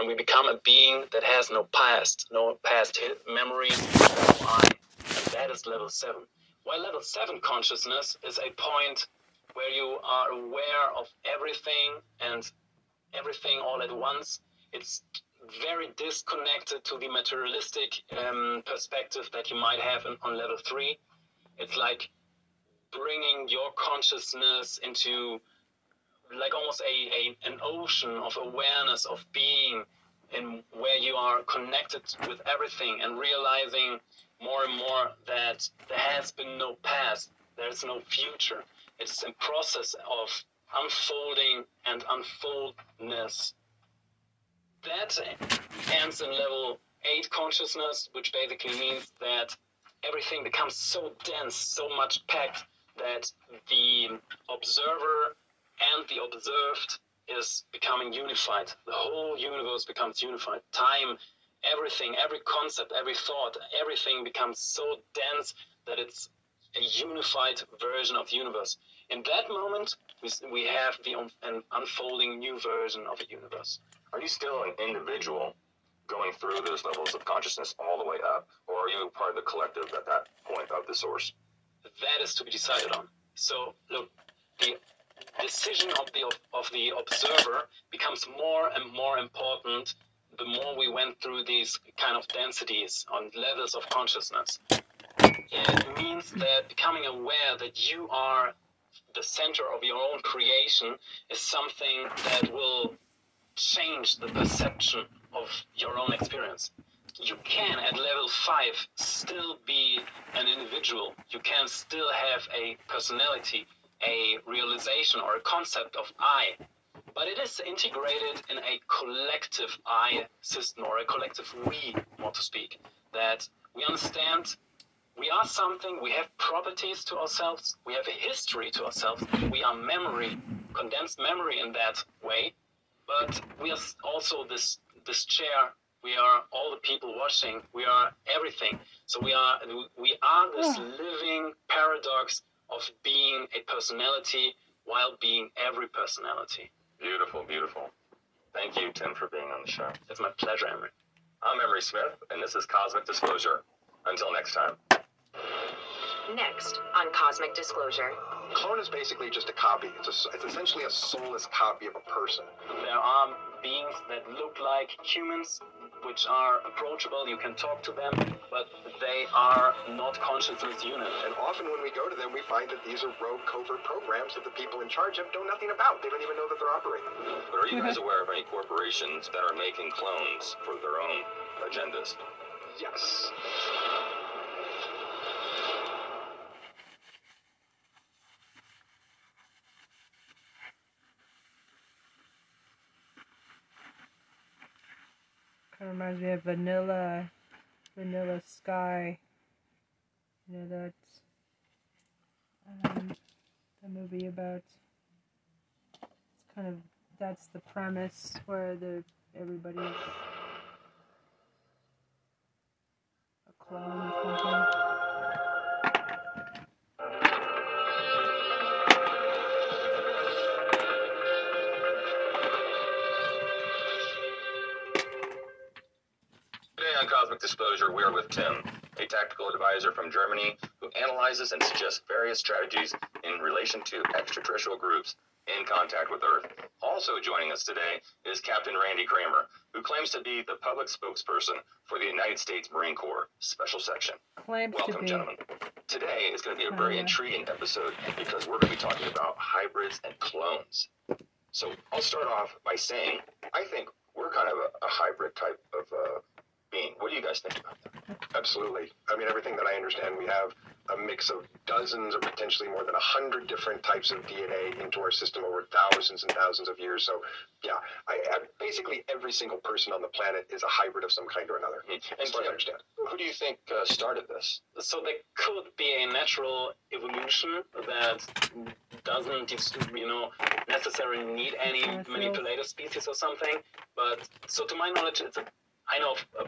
and we become a being that has no past, no past memory, no I. And that is level seven. While level seven consciousness is a point where you are aware of everything and everything all at once. It's very disconnected to the materialistic um, perspective that you might have in, on level three. It's like bringing your consciousness into like almost a, a an ocean of awareness of being in where you are connected with everything and realizing more and more that there has been no past there's no future. It's a process of unfolding and unfoldness. That ends in level 8 consciousness which basically means that everything becomes so dense so much packed that the observer and the observed is becoming unified. The whole universe becomes unified. Time, everything, every concept, every thought, everything becomes so dense that it's a unified version of the universe. In that moment, we, we have the an unfolding new version of a universe. Are you still an individual going through those levels of consciousness all the way up, or are you part of the collective at that point of the source? That is to be decided on. So, look, the decision of the of the observer becomes more and more important the more we went through these kind of densities on levels of consciousness. It means that becoming aware that you are the center of your own creation is something that will change the perception of your own experience. You can, at level 5, still be an individual. You can still have a personality a realization or a concept of I, but it is integrated in a collective I system or a collective we, more to speak, that we understand we are something, we have properties to ourselves, we have a history to ourselves, we are memory, condensed memory in that way, but we are also this this chair, we are all the people watching, we are everything. So we are we are this living paradox of being a personality while being every personality. Beautiful, beautiful. Thank you, Tim, for being on the show. It's my pleasure, Emery. I'm Emery Smith, and this is Cosmic Disclosure. Until next time. Next on Cosmic Disclosure. Clone is basically just a copy. It's, a, it's essentially a soulless copy of a person. There are beings that look like humans, which are approachable. You can talk to them, but they are not consciousness units. And often when we go to them, we find that these are rogue covert programs that the people in charge of know nothing about. They don't even know that they're operating. But are you guys aware of any corporations that are making clones for their own agendas? Yes. Kind of reminds me of Vanilla, Vanilla Sky. You know that's um, the movie about. It's kind of that's the premise where the everybody's a clone or something. Disclosure, we are with Tim, a tactical advisor from Germany who analyzes and suggests various strategies in relation to extraterrestrial groups in contact with Earth. Also joining us today is Captain Randy Cramer, who claims to be the public spokesperson for the United States Marine Corps Special Section. Claims to Welcome, be. gentlemen. Today is going to be a very intriguing episode because we're going to be talking about hybrids and clones. So I'll start off by saying I think we're kind of a, a hybrid type of uh, being. What do you guys think about that? Absolutely. I mean, everything that I understand, we have a mix of dozens or potentially more than a hundred different types of DNA into our system over thousands and thousands of years. So, yeah, I, I, basically every single person on the planet is a hybrid of some kind or another, And as far as I Tim, understand. who do you think uh, started this? So there could be a natural evolution that doesn't, you know, necessarily need any Natural. manipulated species or something. But so to my knowledge, it's a I know of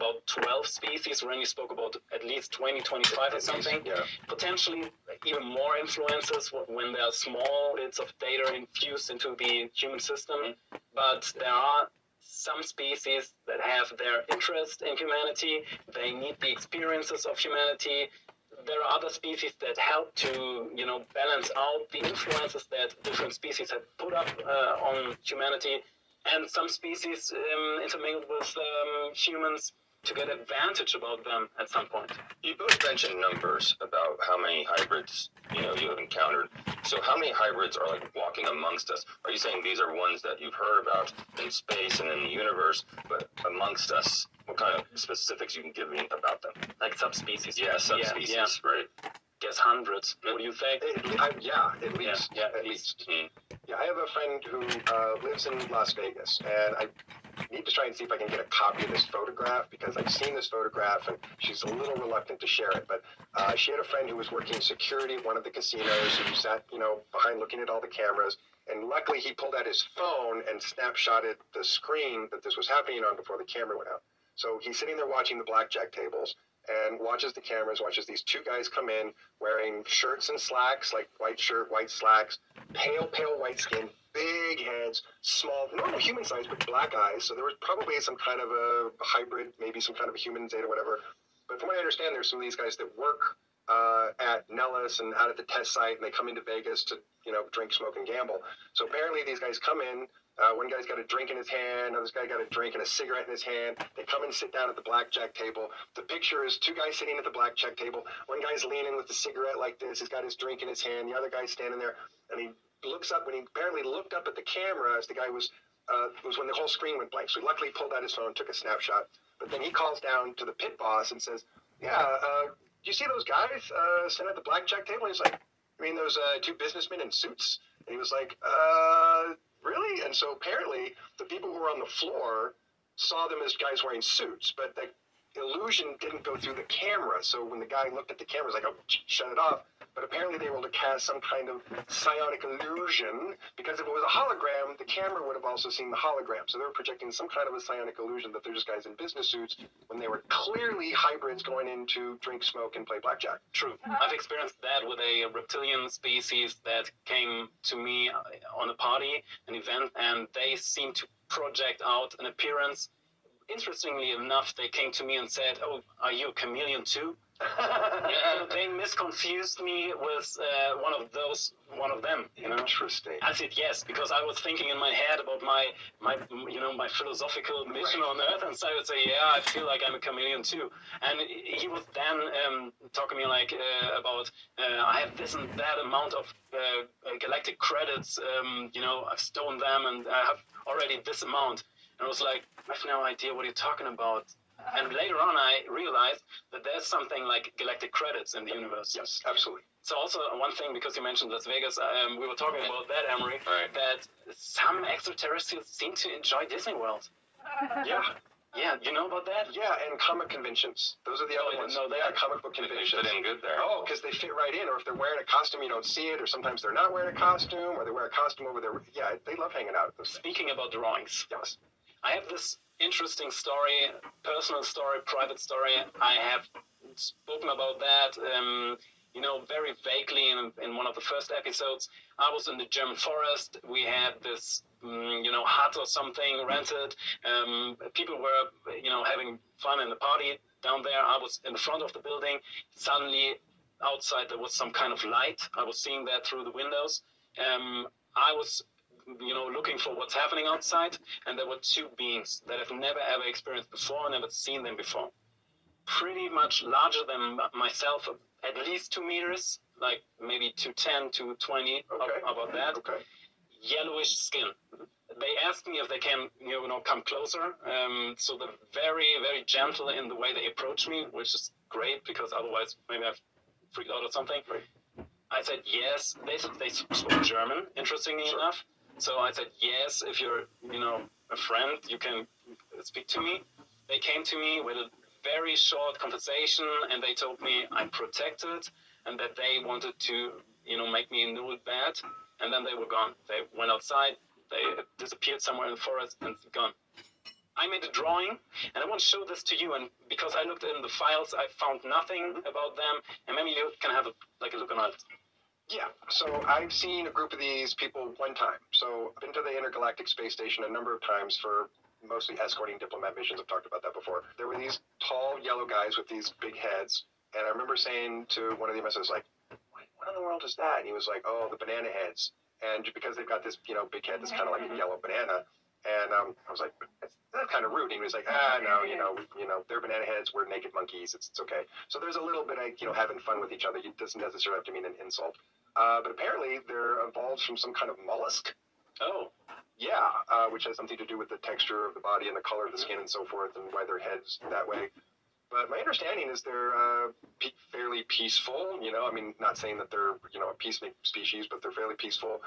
about 12 species. Randy spoke about at least 20, 25 or something. Yeah. Potentially even more influences when there are small bits of data infused into the human system. But there are some species that have their interest in humanity, they need the experiences of humanity. There are other species that help to, you know, balance out the influences that different species have put up uh, on humanity, and some species um, intermingle with um, humans to get advantage about them at some point. You both mentioned numbers about how many hybrids you know you have encountered. So how many hybrids are like walking amongst us? Are you saying these are ones that you've heard about in space and in the universe, but amongst us? What kind of specifics you can give me about them? Like subspecies. Yeah, subspecies, Yeah, right? Guess hundreds. What do you think? I, yeah, at least. yeah, at least. Mm. Yeah, I have a friend who uh, lives in Las Vegas, and I need to try and see if I can get a copy of this photograph because I've seen this photograph, and she's a little reluctant to share it. But uh, she had a friend who was working security at one of the casinos who sat, you know, behind looking at all the cameras. And luckily, he pulled out his phone and snapshotted the screen that this was happening on before the camera went out. So he's sitting there watching the blackjack tables and watches the cameras, watches these two guys come in wearing shirts and slacks, like white shirt, white slacks, pale, pale white skin, big heads, small, normal human size, but black eyes. So there was probably some kind of a hybrid, maybe some kind of a human zeta, whatever. But from what I understand, there's some of these guys that work uh, at Nellis and out at the test site, and they come into Vegas to, you know, drink, smoke, and gamble. So apparently these guys come in. Uh, one guy's got a drink in his hand, another guy got a drink and a cigarette in his hand. They come and sit down at the blackjack table. The picture is two guys sitting at the blackjack table. One guy's leaning with the cigarette like this. He's got his drink in his hand. The other guy's standing there, and he looks up. When he apparently looked up at the camera as the guy was uh, was when the whole screen went blank. So he luckily pulled out his phone, took a snapshot. But then he calls down to the pit boss and says, "Yeah, uh, do you see those guys uh, sitting at the blackjack table?" And he's like, "I mean, those uh, two businessmen in suits." And he was like, uh, "Really?" And so apparently, the people who were on the floor saw them as guys wearing suits, but the illusion didn't go through the camera. So when the guy looked at the camera, it was like, "Oh, shut it off." But apparently, they were able to cast some kind of psionic illusion because if it was a hologram, the camera would have also seen the hologram. So they were projecting some kind of a psionic illusion that they're just guys in business suits when they were clearly hybrids going in to drink, smoke, and play blackjack. True. I've experienced that with a reptilian species that came to me uh, on a party, an event, and they seemed to project out an appearance. Interestingly enough, they came to me and said, "Oh, are you a chameleon too?" yeah, they misconfused me with uh, one of those, one of them. You know. Interesting. I said yes because I was thinking in my head about my my you know my philosophical mission Right. on Earth, and so I would say, yeah, I feel like I'm a chameleon too. And he was then um, talking to me like uh, about uh, I have this and that amount of uh, galactic credits. Um, you know, I've stolen them, and I have already this amount. And I was like, I have no idea what you're talking about. And later on, I realized that there's something like galactic credits in the universe. Yes, absolutely. So also one thing because you mentioned Las Vegas, um, we were talking about that, Emery, Right. that some extraterrestrials seem to enjoy Disney World. Yeah, Yeah, you know about that? yeah, and comic conventions. Those are the Oh, other ones. no, they yeah, are- comic book conventions. They conventions. fit in good there. Oh, because they fit right in, or if they're wearing a costume, you don't see it, or sometimes they're not wearing a costume, or they wear a costume over their. Yeah, they love hanging out at those things. Speaking about drawings, Yes. I have this interesting story, personal story, private story. I have spoken about that, um, you know, very vaguely in, in one of the first episodes. I was in the German forest. We had this, mm, you know, hut or something rented. Um, people were, you know, having fun in the party down there. I was in the front of the building. Suddenly, outside there was some kind of light. I was seeing that through the windows. Um, I was you know, looking for what's happening outside, and there were two beings that I've never ever experienced before, never seen them before. Pretty much larger than myself, at least two meters, like maybe 210, 220, Okay. ab- about that. Okay. Yellowish skin. They asked me if they can, you know, come closer. Um, so they're very, very gentle in the way they approach me, which is great because otherwise maybe I've freaked out or something. Right. I said yes. They they spoke German, interestingly Sure. enough. So I said yes. If you're, you know, a friend, you can speak to me. They came to me with a very short conversation, and they told me I'm protected, and that they wanted to, you know, make me a null bed. And then they were gone. They went outside. They disappeared somewhere in the forest and gone. I made a drawing, and I want to show this to you. And because I looked in the files, I found nothing about them. And maybe you can have a, like a look on it. Yeah, so I've seen a group of these people one time. So I've been to the Intergalactic Space Station a number of times for mostly escorting diplomat missions. I've talked about that before. There were these tall yellow guys with these big heads, and I remember saying to one of the ambassadors, like, "What what in the world is that?" And he was like, "Oh, the banana heads." And because they've got this, you know, big head that's kind of like a yellow banana, and um, I was like, that's, kind of rude. And he was like, ah, no, you know, you know, they're banana heads, we're naked monkeys. It's, it's okay. So there's a little bit of, you know, having fun with each other. It doesn't necessarily have to mean an insult. Uh, but apparently they're evolved from some kind of mollusk. Oh, Yeah, uh, which has something to do with the texture of the body and the color of the skin and so forth, and why their heads that way. But my understanding is they're uh, pe- fairly peaceful. You know, I mean, not saying that they're you know a peacemaking species, but they're fairly peaceful,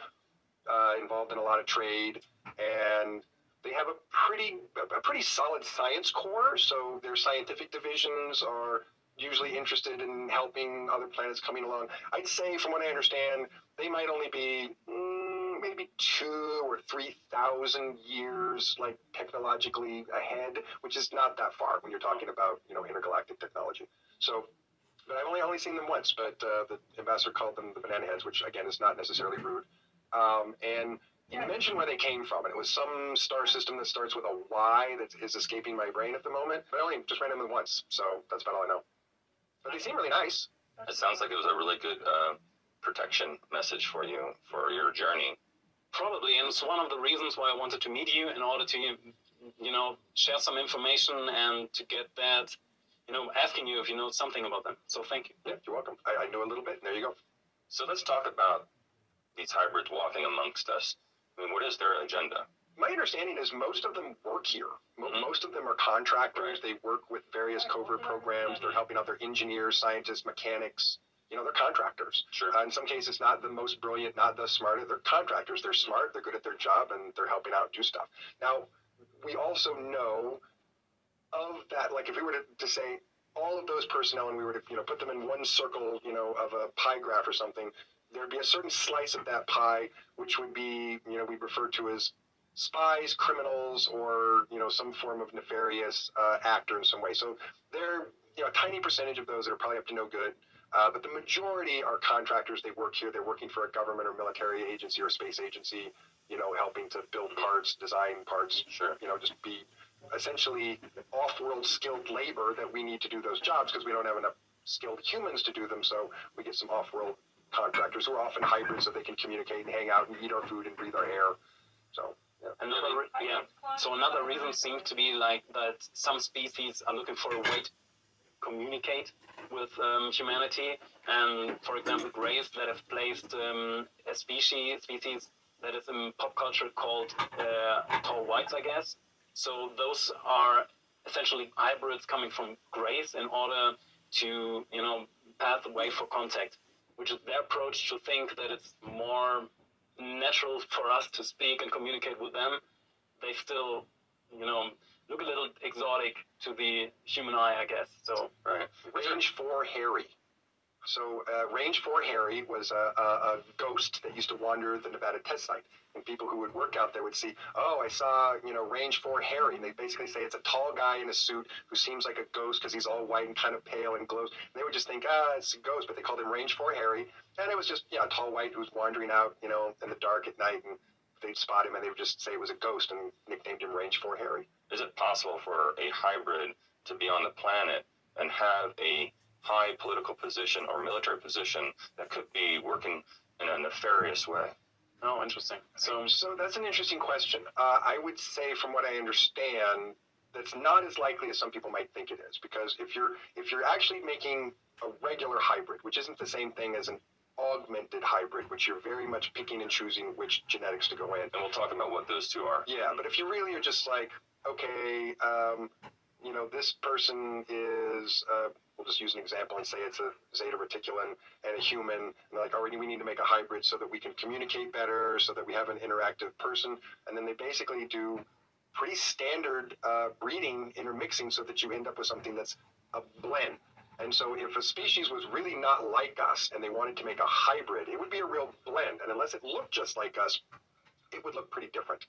uh, involved in a lot of trade, and they have a pretty a pretty solid science core. So their scientific divisions are usually interested in helping other planets coming along. I'd say, from what I understand, they might only be mm, maybe two or three thousand years, like technologically ahead, which is not that far when you're talking about you know intergalactic technology. So, but I've only only seen them once. But uh, the ambassador called them the banana heads, which again is not necessarily rude. Um, and you mentioned where they came from, and it was some star system that starts with a Y that is escaping my brain at the moment. But I only just ran them once, so that's about all I know. But they seem really nice. It sounds like it was a really good uh, protection message for you for your journey. probably, and it's one of the reasons why I wanted to meet you in order to, you know, share some information and to get that, you know, asking you if you know something about them. So thank you. Yeah, you're welcome. I, I know a little bit. There you go. So let's talk about these hybrids walking amongst us. I mean, what is their agenda? My understanding is most of them work here. Mo- Mhm. Most of them are contractors. They work with various covert programs. They're helping out their engineers, scientists, mechanics. You know, they're contractors. Sure. Uh, in some cases, not the most brilliant, not the smartest. They're contractors. They're smart. They're good at their job, and they're helping out do stuff. Now, we also know of that. Like, if we were to, to say all of those personnel, and we were to, you know, put them in one circle, you know, of a pie graph or something, there'd be a certain slice of that pie which would be, you know, we refer to as spies, criminals, or you know, some form of nefarious uh, actor in some way. So they're, you know, a tiny percentage of those that are probably up to no good. Uh, but the majority are contractors. They work here. They're working for a government or military agency or space agency, you know, helping to build parts, design parts, Sure. you know, just be essentially off-world skilled labor that we need to do those jobs because we don't have enough skilled humans to do them. So we get some off-world contractors who are often hybrids so they can communicate and hang out and eat our food and breathe our air. So, yeah. Another, yeah. So another reason seems to be like that some species are looking for a way to communicate with um, humanity, and for example, grays that have placed um, a species species that is in pop culture called uh, tall whites, I guess. So those are essentially hybrids coming from grays in order to you know path the way for contact, which is their approach to think that it's more natural for us to speak and communicate with them, they still, you know, look a little exotic to the human eye, I guess. So, Right. Range 4 Harry. So, uh, Range 4 Harry was a, a, a ghost that used to wander the Nevada test site. And people who would work out there would see, oh, I saw, you know, Range 4 Harry. And they basically say it's a tall guy in a suit who seems like a ghost because he's all white and kind of pale and glows. And they would just think, ah, it's a ghost, but they called him Range 4 Harry. And it was just, yeah, a tall white who was wandering out, you know, in the dark at night. And they'd spot him and they would just say it was a ghost and nicknamed him Range 4 Harry. Is it possible for a hybrid to be on the planet and have a high political position or military position that could be working in a nefarious way? oh, interesting. So, So that's an interesting question. Uh, I would say, from what I understand, that's not as likely as some people might think it is. Because if you're if you're actually making a regular hybrid, which isn't the same thing as an augmented hybrid, which you're very much picking and choosing which genetics to go in. And we'll talk about what those two are. Yeah, but if you really are just like, okay, um, you know, this person is, uh, we'll just use an example and say it's a zeta reticulan and a human, and like, already we need to make a hybrid so that we can communicate better, so that we have an interactive person, and then they basically do pretty standard uh, breeding intermixing so that you end up with something that's a blend. And so, if a species was really not like us and they wanted to make a hybrid, it would be a real blend. And unless it looked just like us, it would look pretty different.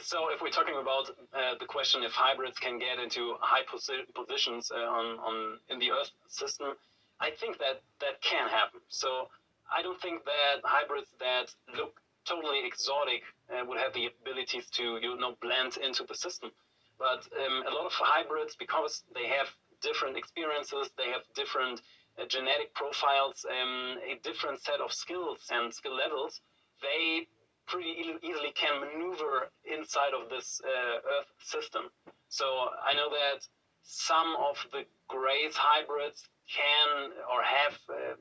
So if we're talking about uh, the question if hybrids can get into high posi- positions uh, on, on in the Earth system, I think that that can happen. So I don't think that hybrids that look totally exotic uh, would have the abilities to you know blend into the system. But um, a lot of hybrids, because they have different experiences, they have different uh, genetic profiles, um, a different set of skills and skill levels, they pretty easily can maneuver inside of this uh, Earth system. So I know that some of the Greys hybrids can or have, uh,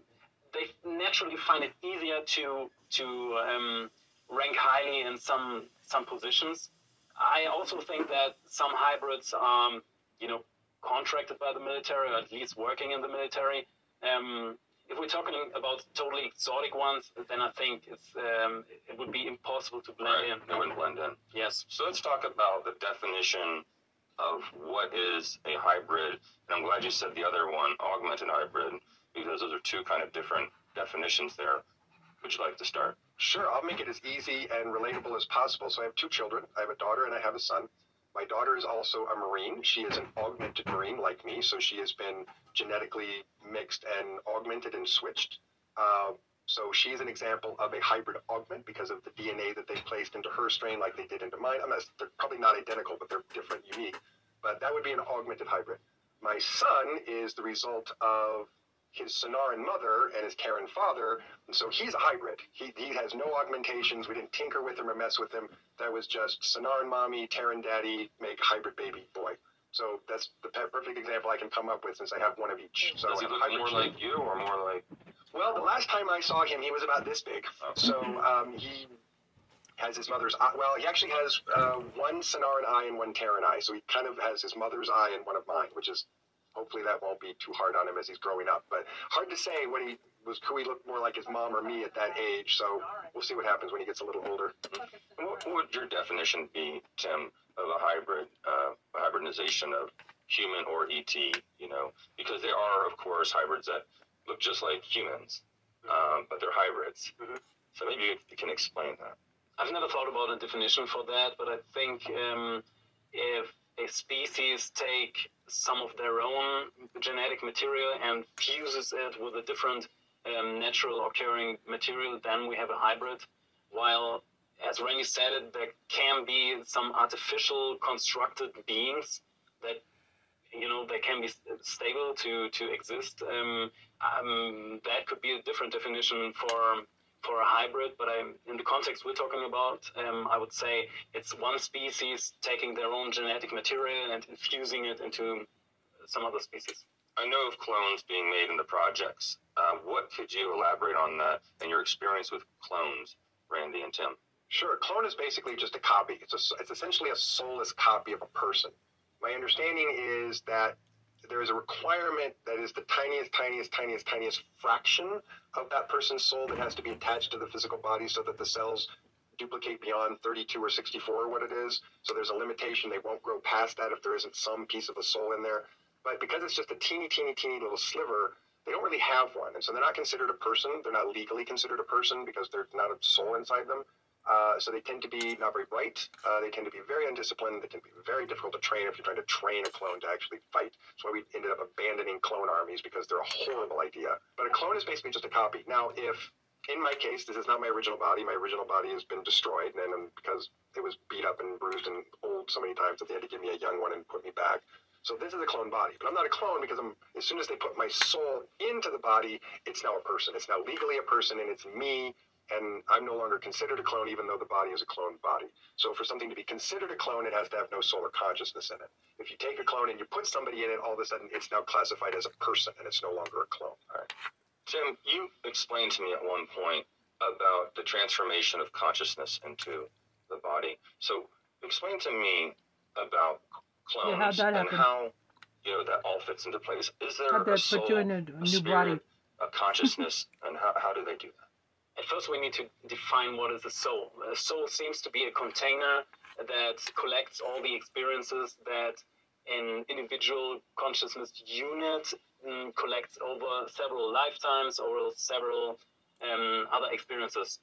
they naturally find it easier to to um, rank highly in some some positions. I also think that some hybrids are, you know, contracted by the military or at least working in the military. Um, if we're talking about totally exotic ones, then I think it's um, it would be impossible to blend Right. in. They wouldn't blend in. Yes. So let's talk about the definition of what is a hybrid. And I'm glad you said the other one, augmented hybrid, because those are two kind of different definitions there. Would you like to start? Sure, I'll make it as easy and relatable as possible. So I have two children. I have a daughter and I have a son. My daughter is also a Marine. She is an augmented Marine like me, so she has been genetically mixed and augmented and switched. Uh, so she is an example of a hybrid augment because of the DNA that they placed into her strain, like they did into mine. I'm not, they're probably not identical, but they're different, unique. But that would be an augmented hybrid. My son is the result of his Sonoran mother and his Terran father, and so he's a hybrid. He, he has no augmentations. We didn't tinker with him or mess with him. That was just Sonoran mommy, Terran daddy, make hybrid baby boy. So that's the perfect example I can come up with since I have one of each. So Does he look more like you or more like? well, the last time I saw him, he was about this big. So um, he has his mother's eye. Well, he actually has uh, one Sonoran eye and one Terran eye. So he kind of has his mother's eye and one of mine, which is hopefully that won't be too hard on him as he's growing up. But hard to say when he was who he looked more like his mom or me at that age. So we'll see what happens when he gets a little older. What, what would your definition be, Tim, of a hybrid, uh, a hybridization of human or ET? You know, because there are, of course, hybrids that look just like humans, um, but they're hybrids. Mhm. So maybe you, you can explain that. I've never thought about a definition for that, but I think um, if a species take some of their own genetic material and fuses it with a different um, natural occurring material, then we have a hybrid. While, as Rennie said it, there can be some artificial constructed beings that you know they can be stable to to exist. Um, um, that could be a different definition for for a hybrid, but I'm, in the context we're talking about, um, I would say it's one species taking their own genetic material and infusing it into some other species. I know of clones being made in the projects. Uh, what could you elaborate on that and your experience with clones, Randy and Tim? Sure, a clone is basically just a copy. It's a, it's essentially a soulless copy of a person. My understanding is that there is a requirement that is the tiniest, tiniest, tiniest, tiniest fraction of that person's soul that has to be attached to the physical body so that the cells duplicate beyond 32 or 64 or what it is. So there's a limitation. They won't grow past that if there isn't some piece of a soul in there. But because it's just a teeny, teeny, teeny little sliver, they don't really have one. And so they're not considered a person. They're not legally considered a person because there's not a soul inside them. Uh, so they tend to be not very bright. Uh, they tend to be very undisciplined. They to be very difficult to train if you're trying to train a clone to actually fight. That's why we ended up abandoning clone armies because they're a horrible idea. But a clone is basically just a copy. Now, if in my case, this is not my original body. My original body has been destroyed, and because it was beat up and bruised and old so many times that they had to give me a young one and put me back. So this is a clone body, but I'm not a clone because I'm. As soon as they put my soul into the body, it's now a person. It's now legally a person, and it's me. And I'm no longer considered a clone, even though the body is a cloned body. So for something to be considered a clone, it has to have no soul or consciousness in it. If you take a clone and you put somebody in it, all of a sudden it's now classified as a person, and it's no longer a clone. All right. Tim, you explained to me at one point about the transformation of consciousness into the body. So explain to me about clones Yeah, that and how you know that all fits into place. Is there How'd a soul, put you in a, a new spirit, body? a consciousness, and how, how do they do that? At first, we need to define what is a soul. A soul seems to be a container that collects all the experiences that an individual consciousness unit mm, collects over several lifetimes or several um, other experiences.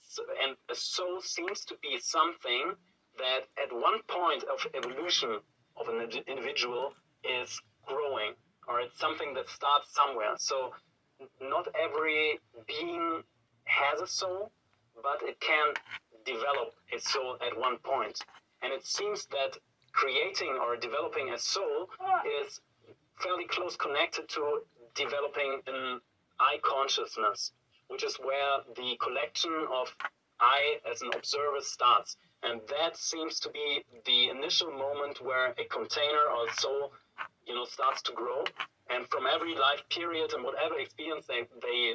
So, and a soul seems to be something that at one point of evolution of an individual is growing, or it's something that starts somewhere. So not every being has a soul, but it can develop its soul at one point. And it seems that creating or developing a soul is fairly close connected to developing an I consciousness, which is where the collection of I as an observer starts. And that seems to be the initial moment where a container or soul, you know, starts to grow. And from every life period and whatever experience they, they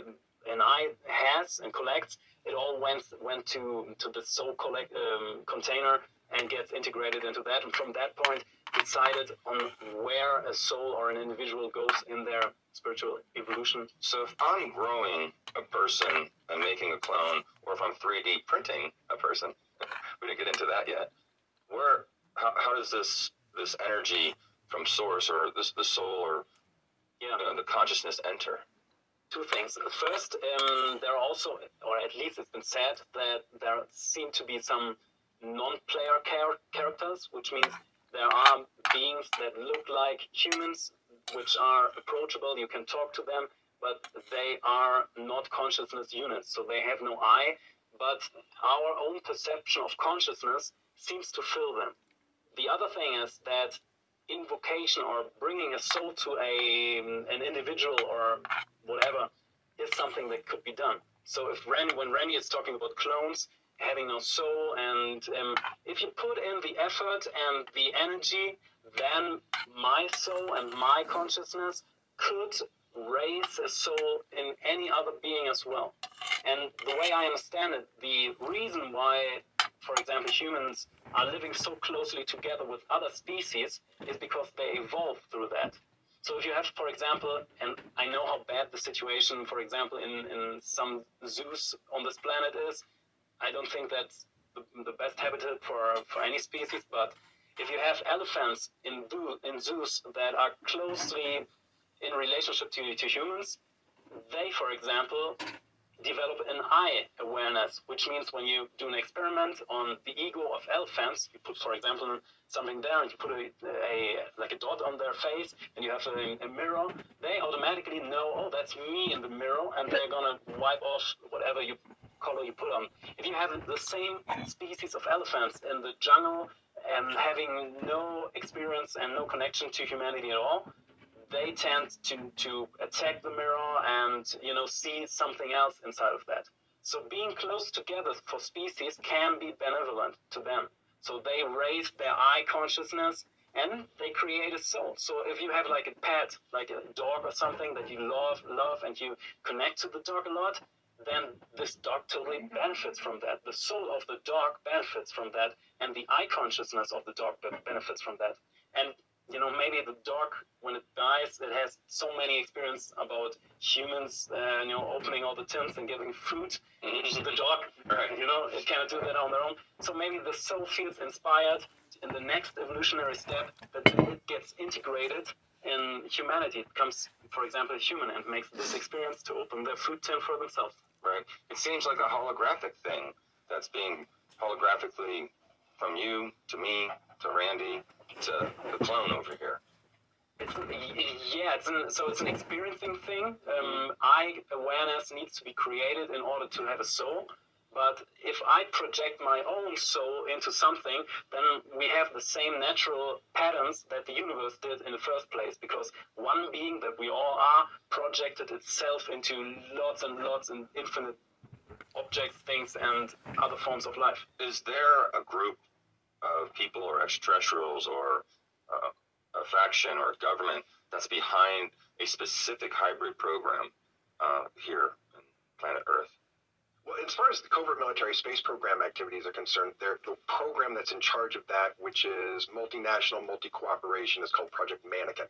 an I has and collects, it all went went to to the soul collect um, container and gets integrated into that. And from that point, decided on where a soul or an individual goes in their spiritual evolution. So if I'm growing a person I'm making a clone, or if I'm 3D printing a person, we didn't get into that yet. Where, how, how does this this energy from source or this the soul or Yeah. you know, the consciousness enter? Two things. First, um, there are also, or at least it's been said, that there seem to be some non-player char- characters, which means there are beings that look like humans, which are approachable. You can talk to them, but they are not consciousness units, so they have no eye. But our own perception of consciousness seems to fill them. The other thing is that invocation or bringing a soul to a an individual or whatever is something that could be done. So if Ren, when Randy is talking about clones having no soul, and um, if you put in the effort and the energy, then my soul and my consciousness could raise a soul in any other being as well. And the way I understand it, the reason why, for example, humans are living so closely together with other species is because they evolved through that. So if you have, for example, and I know how bad the situation, for example, in, in some zoos on this planet is, I don't think that's the, the best habitat for, for any species, but if you have elephants in, in zoos that are closely in relationship to, to humans, they, for example, develop an eye awareness, which means when you do an experiment on the ego of elephants, you put, for example, something there and you put a, a like a dot on their face and you have a, a mirror, they automatically know, oh, that's me in the mirror, and they're gonna wipe off whatever you color you put on. If you have the same species of elephants in the jungle and having no experience and no connection to humanity at all, they tend to, to attack the mirror and you know see something else inside of that. So being close together for species can be benevolent to them. So they raise their eye consciousness and they create a soul. So if you have like a pet, like a dog or something that you love, love, and you connect to the dog a lot, then this dog totally benefits from that. The soul of the dog benefits from that, and the eye consciousness of the dog benefits from that. And you know, maybe the dog, when it dies, it has so many experience about humans, uh, you know, opening all the tins and giving food to the dog. Right. You know, it cannot do that on their own. So maybe the soul feels inspired in the next evolutionary step that it gets integrated in humanity. It comes, for example, a human and makes this experience to open their food tin for themselves. Right. It seems like a holographic thing that's being holographically from you to me to Randy to the clone over here. It's, yeah, it's an, so it's an experiencing thing. Um, eye awareness needs to be created in order to have a soul. But if I project my own soul into something, then we have the same natural patterns that the universe did in the first place. Because one being that we all are projected itself into lots and lots and infinite objects, things, and other forms of life. Is there a group of people or extraterrestrials or uh, a faction or a government that's behind a specific hybrid program uh, here on planet Earth? Well, as far as the covert military space program activities are concerned, the program that's in charge of that, which is multinational, multi cooperation, is called Project Mannequin,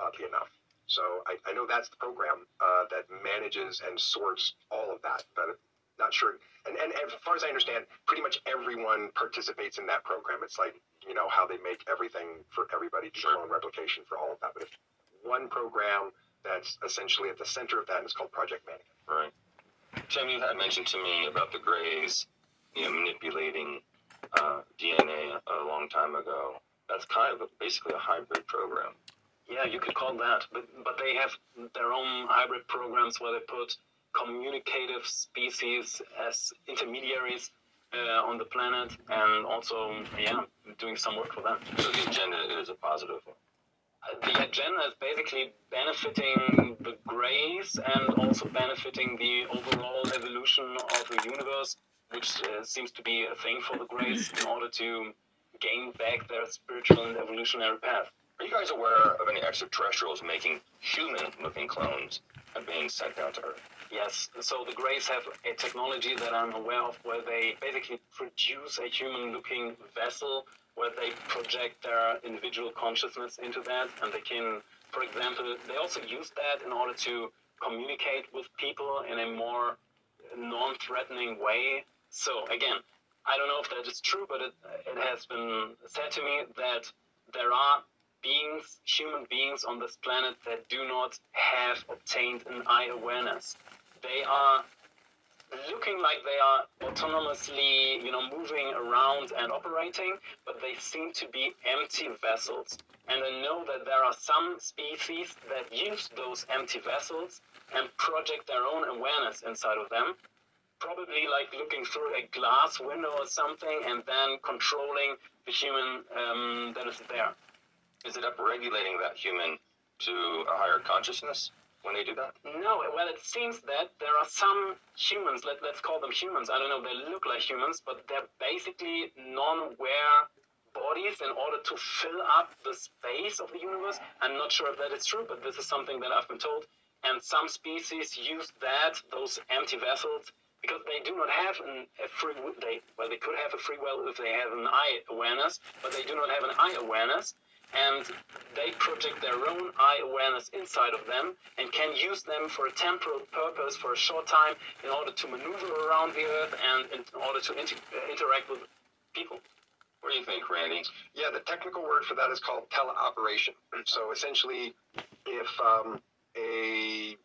oddly enough. So I, I know that's the program uh, that manages and sorts all of that. But not sure. And, and as far as I understand, pretty much everyone participates in that program. It's like, you know, how they make everything for everybody, do clone replication for all of that. But if one program that's essentially at the center of that is called Project Mannequin. Right. Tim, you had mentioned to me about the Greys, you know, manipulating uh, DNA a long time ago. That's kind of a, basically a hybrid program. Yeah, you could call that. But but they have their own hybrid programs where they put communicative species as intermediaries uh, on the planet, and also yeah, doing some work for them. So the agenda is a positive one. Uh, The agenda is basically benefiting the Greys and also benefiting the overall evolution of the universe, which uh, seems to be a thing for the Greys in order to gain back their spiritual and evolutionary path. Are you guys aware of any extraterrestrials making human-looking clones and being sent down to Earth? Yes, so the Greys have a technology that I'm aware of where they basically produce a human looking vessel where they project their individual consciousness into that and they can, for example, they also use that in order to communicate with people in a more non threatening way. So, again, I don't know if that is true, but it, it has been said to me that there are beings, human beings on this planet that do not have obtained an eye awareness. They are looking like they are autonomously, you know, moving around and operating, but they seem to be empty vessels. And I know that there are some species that use those empty vessels and project their own awareness inside of them. Probably like looking through a glass window or something and then controlling the human um, that is there. Is it upregulating that human to a higher consciousness when they do that? No, well, it seems that there are some humans, let, let's call them humans. I don't know, they look like humans, but they're basically non aware bodies in order to fill up the space of the universe. I'm not sure if that is true, but this is something that I've been told. And some species use that, those empty vessels, because they do not have an, a free. They, well, they could have a free will if they have an eye awareness, but they do not have an eye awareness and they project their own eye awareness inside of them and can use them for a temporal purpose for a short time in order to maneuver around the earth and in order to inter- uh, interact with people. What do you think, Randy? Yeah, the technical word for that is called teleoperation. So essentially, if um, a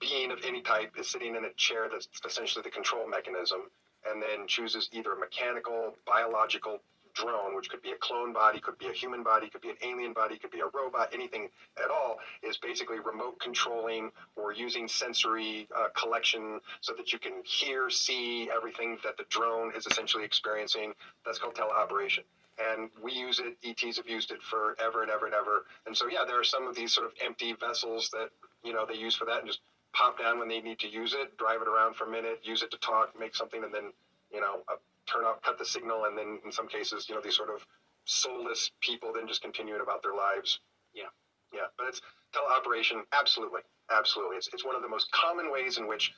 being of any type is sitting in a chair that's essentially the control mechanism, and then chooses either a mechanical, biological drone, which could be a clone body, could be a human body, could be an alien body, could be a robot, anything at all, is basically remote controlling or using sensory uh, collection so that you can hear, see everything that the drone is essentially experiencing. That's called teleoperation. And we use it, ETs have used it forever and ever and ever. And so, yeah, there are some of these sort of empty vessels that, you know, they use for that and just pop down when they need to use it, drive it around for a minute, use it to talk, make something, and then, you know, turn off, cut the signal, and then in some cases, you know, these sort of soulless people then just continuing about their lives. Yeah. Yeah, but it's teleoperation, absolutely, absolutely. It's, it's one of the most common ways in which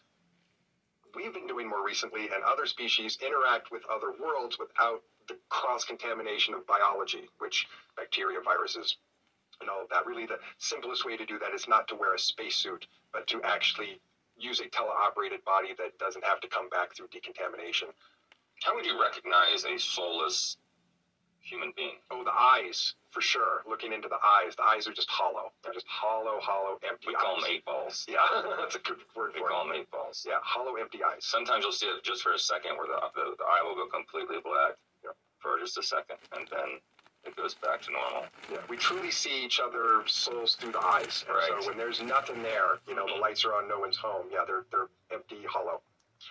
we've been doing more recently, and other species interact with other worlds without the cross contamination of biology, which bacteria, viruses, and all of that. Really, the simplest way to do that is not to wear a spacesuit, but to actually use a teleoperated body that doesn't have to come back through decontamination. How would you recognize a soulless human being? Oh, the eyes, for sure. Looking into the eyes, the eyes are just hollow. They're just hollow, hollow, empty We call them eight balls. Yeah, that's a good word We for call them eight balls. Yeah, hollow, empty eyes. Sometimes you'll see it just for a second where the, the, the eye will go completely black Yeah. for just a second, and then it goes back to normal. Yeah, we truly see each other's souls through the eyes. And Right. So when there's nothing there, you know, the mm-hmm. lights are on, no one's home. Yeah, they're they're empty, hollow.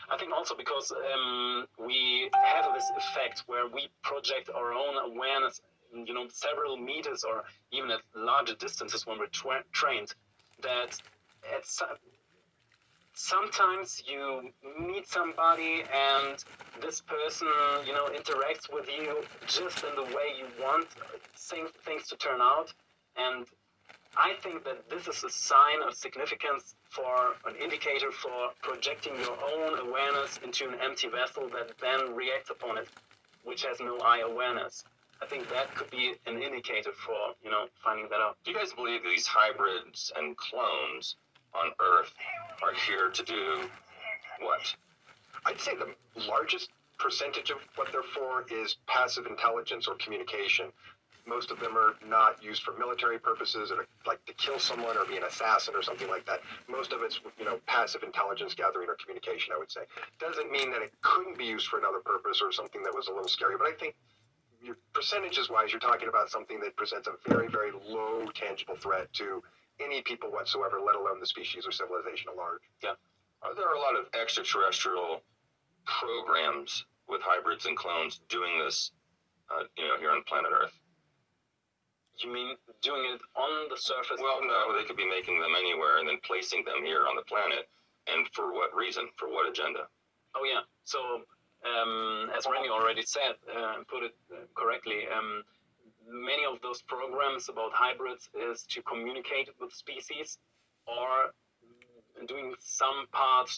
I think also because um, we have this effect where we project our own awareness, you know, several meters or even at larger distances when we're tra- trained, that at some, sometimes you meet somebody and this person, you know, interacts with you just in the way you want things, things to turn out. And I think that this is a sign of significance for an indicator for projecting your own awareness into an empty vessel that then reacts upon it, which has no eye awareness. I think that could be an indicator for, you know, finding that out. Do you guys believe these hybrids and clones on Earth are here to do what? I'd say the largest percentage of what they're for is passive intelligence or communication. Most of them are not used for military purposes or like to kill someone or be an assassin or something like that. Most of it's, you know, passive intelligence gathering or communication, I would say. Doesn't mean that it couldn't be used for another purpose or something that was a little scary, but I think your percentages wise, you're talking about something that presents a very, very low tangible threat to any people whatsoever, let alone the species or civilization at large. Yeah. Are there a lot of extraterrestrial programs with hybrids and clones doing this, uh, you know, here on planet Earth? You mean doing it on the surface? Well, no, they could be making them anywhere and then placing them here on the planet. And for what reason? For what agenda? Oh yeah. So um, as Randy already said, uh, put it uh, correctly, um, many of those programs about hybrids is to communicate with species or doing some part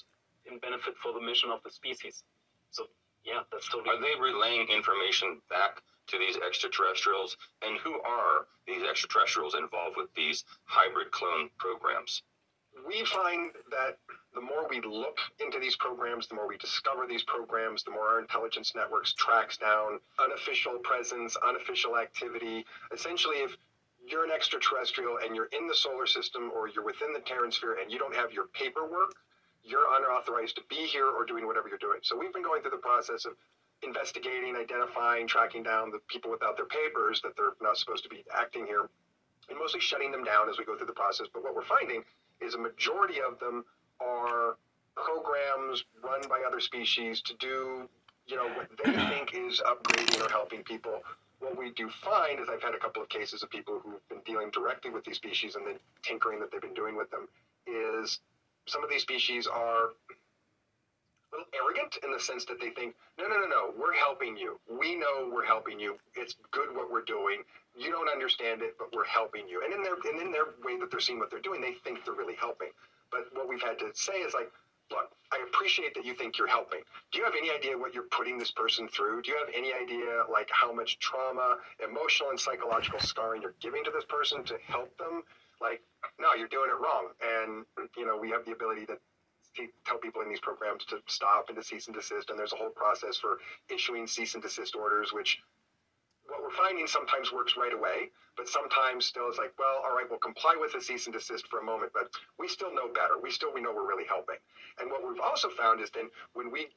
in benefit for the mission of the species. So yeah, that's totally. Are they relaying information back to these extraterrestrials? And who are these extraterrestrials involved with these hybrid clone programs? we find that the more we look into these programs, the more we discover these programs, the more our intelligence networks tracks down unofficial presence, unofficial activity. Essentially, if you're an extraterrestrial and you're in the solar system or you're within the Terran sphere and you don't have your paperwork, you're unauthorized to be here or doing whatever you're doing. So we've been going through the process of investigating, identifying, tracking down the people without their papers that they're not supposed to be acting here, and mostly shutting them down as we go through the process. But what we're finding is a majority of them are programs run by other species to do, you know, what they think is upgrading or helping people. What we do find is I've had a couple of cases of people who've been dealing directly with these species and the tinkering that they've been doing with them is some of these species are arrogant in the sense that they think, no, no, no, no, we're helping you. We know we're helping you. It's good what we're doing. You don't understand it, but we're helping you. And in their and in their way that they're seeing what they're doing, they think they're really helping. But what we've had to say is like, look, I appreciate that you think you're helping. Do you have any idea what you're putting this person through? Do you have any idea like how much trauma, emotional and psychological scarring you're giving to this person to help them? Like, no, you're doing it wrong. And you know, we have the ability to tell people in these programs to stop and to cease and desist. And there's a whole process for issuing cease and desist orders, which we're finding sometimes works right away, but sometimes still it's like, well, all right, we'll comply with the cease and desist for a moment, but we still know better. We still we know we're really helping. And what we've also found is then when we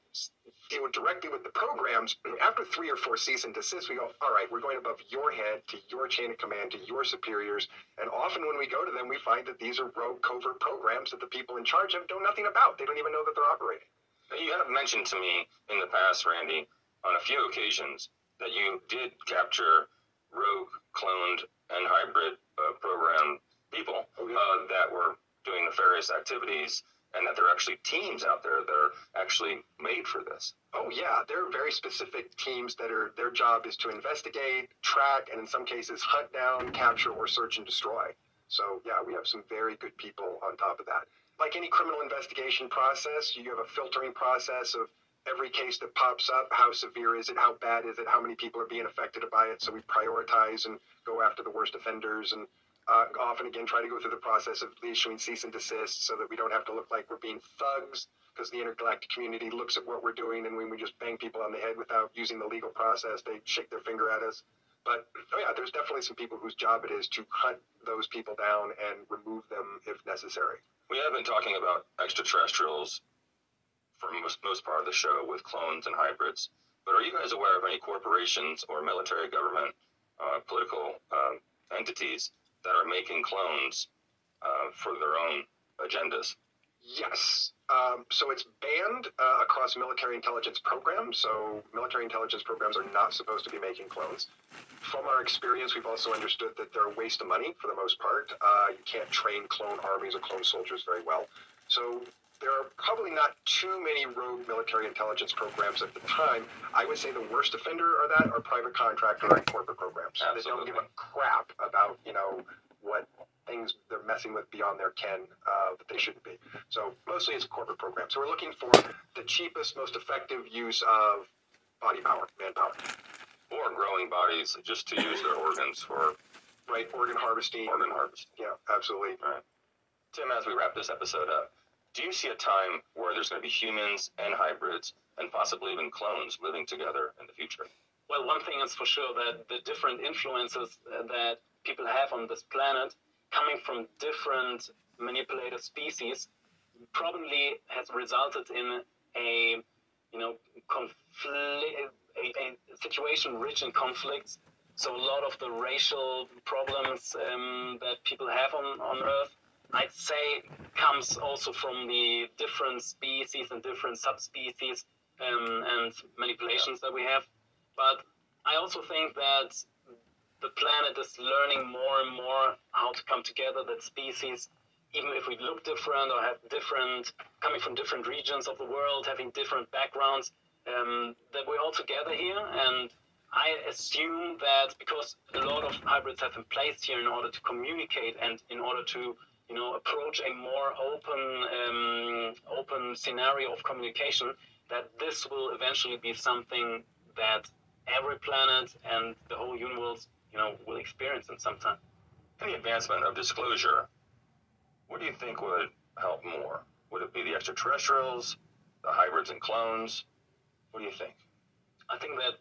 deal directly with the programs, after three or four cease and desist, we go, all right, we're going above your head to your chain of command to your superiors. And often when we go to them, we find that these are rogue covert programs that the people in charge of know nothing about. They don't even know that they're operating. You have mentioned to me in the past, Randy, on a few occasions that you did capture rogue, cloned, and hybrid uh, program people Oh, yeah. uh, that were doing nefarious activities, and that there are actually teams out there that are actually made for this. Oh yeah, there are very specific teams that are their job is to investigate, track, and in some cases hunt down, capture, or search and destroy. So yeah, we have some very good people on top of that. Like any criminal investigation process, you have a filtering process of every case that pops up. How severe is it? How bad is it? How many people are being affected by it? So we prioritize and go after the worst offenders and uh, often again try to go through the process of issuing cease and desist so that we don't have to look like we're being thugs because the intergalactic community looks at what we're doing and when we just bang people on the head without using the legal process, they shake their finger at us. But oh yeah, there's definitely some people whose job it is to hunt those people down and remove them if necessary. We have been talking about extraterrestrials for most, most part of the show with clones and hybrids, but are you guys aware of any corporations or military government, uh, political uh, entities that are making clones uh, for their own agendas? Yes. Um, so it's banned uh, across military intelligence programs. So military intelligence programs are not supposed to be making clones. From our experience, we've also understood that they're a waste of money for the most part. Uh, you can't train clone armies or clone soldiers very well. So there are probably not too many rogue military intelligence programs at the time. I would say the worst offender are that are private contractor and corporate programs. They don't give a crap about you know what things they're messing with beyond their ken uh, that they shouldn't be. So mostly it's a corporate program. So we're looking for the cheapest, most effective use of body power, manpower, Or growing bodies just to use their organs for right? Organ harvesting. organ harvest. Yeah, absolutely. Tim, as we wrap this episode up, do you see a time where there's going to be humans and hybrids and possibly even clones living together in the future? Well, one thing is for sure that the different influences that people have on this planet, coming from different manipulator species, probably has resulted in a, you know, conflict, a situation rich in conflicts. So a lot of the racial problems um, that people have on, on Earth, I'd say, comes also from the different species and different subspecies um, and manipulations that we have. But I also think that the planet is learning more and more how to come together. That species, even if we look different or have different, coming from different regions of the world, having different backgrounds, um, that we're all together here. And I assume that because a lot of hybrids have been placed here in order to communicate and in order to you know approach a more open um, open scenario of communication that this will eventually be something that every planet and the whole universe you know will experience in some time In the advancement of disclosure, what do you think would help more? Would it be the extraterrestrials, the hybrids and clones? What do you think? I think that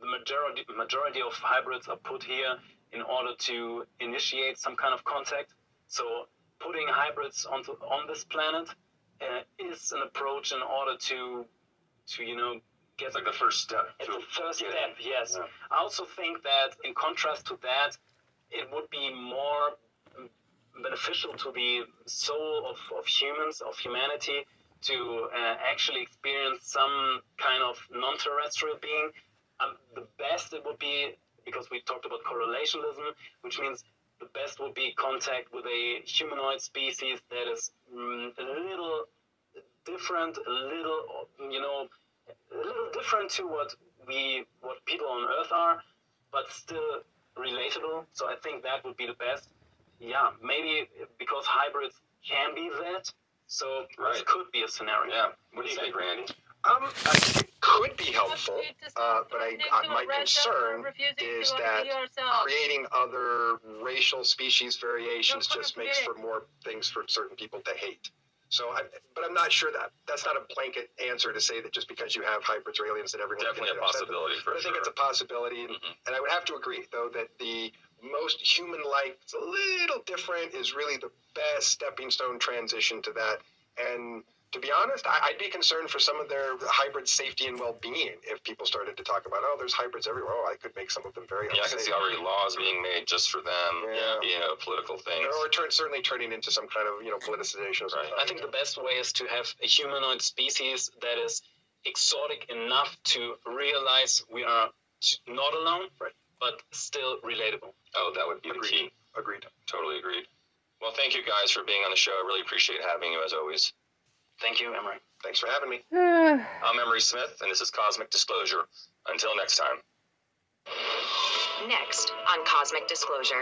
the majority majority of hybrids are put here in order to initiate some kind of contact. So putting hybrids onto on this planet uh, is an approach in order to to you know get It's like the first step It's the first step, in. yes. Yeah. I also think that in contrast to that, it would be more beneficial to the soul of, of humans, of humanity, to uh, actually experience some kind of non terrestrial being. Um, the best it would be, because we talked about correlationism, which means the best would be contact with a humanoid species that is mm, a little different, a little, you know, a little different to what we what people on Earth are, but still relatable. So I think that would be the best. Yeah, maybe because hybrids can be that. So this could be a scenario. Yeah. What do you think, Randy? Um, I think it could be helpful, uh, but I, I, my concern is that creating other racial species variations just makes for more things for certain people to hate. So, I, but I'm not sure that that's not a blanket answer to say that just because you have hybrids or aliens that everyone Definitely can a get upset. possibility for But I think sure. it's a possibility, and, Mhm. and I would have to agree though that the most human-like, it's a little different, is really the best stepping stone transition to that. And to be honest, I, I'd be concerned for some of their hybrid safety and well-being if people started to talk about, oh, there's hybrids everywhere. Oh, I could make some of them very Yeah, I can see already laws being made just for them. Yeah. You know, political things. or turn, certainly turning into some kind of you know politicization Right. I think the best way is to have a humanoid species that is exotic enough to realize we are not alone, Right. but still relatable. Oh, that would be the Agreed. key. Agreed. Totally agreed. Well, thank you guys for being on the show. I really appreciate having you as always. Thank you, Emery. Thanks for having me. I'm Emery Smith, and this is Cosmic Disclosure. Until next time. Next on Cosmic Disclosure.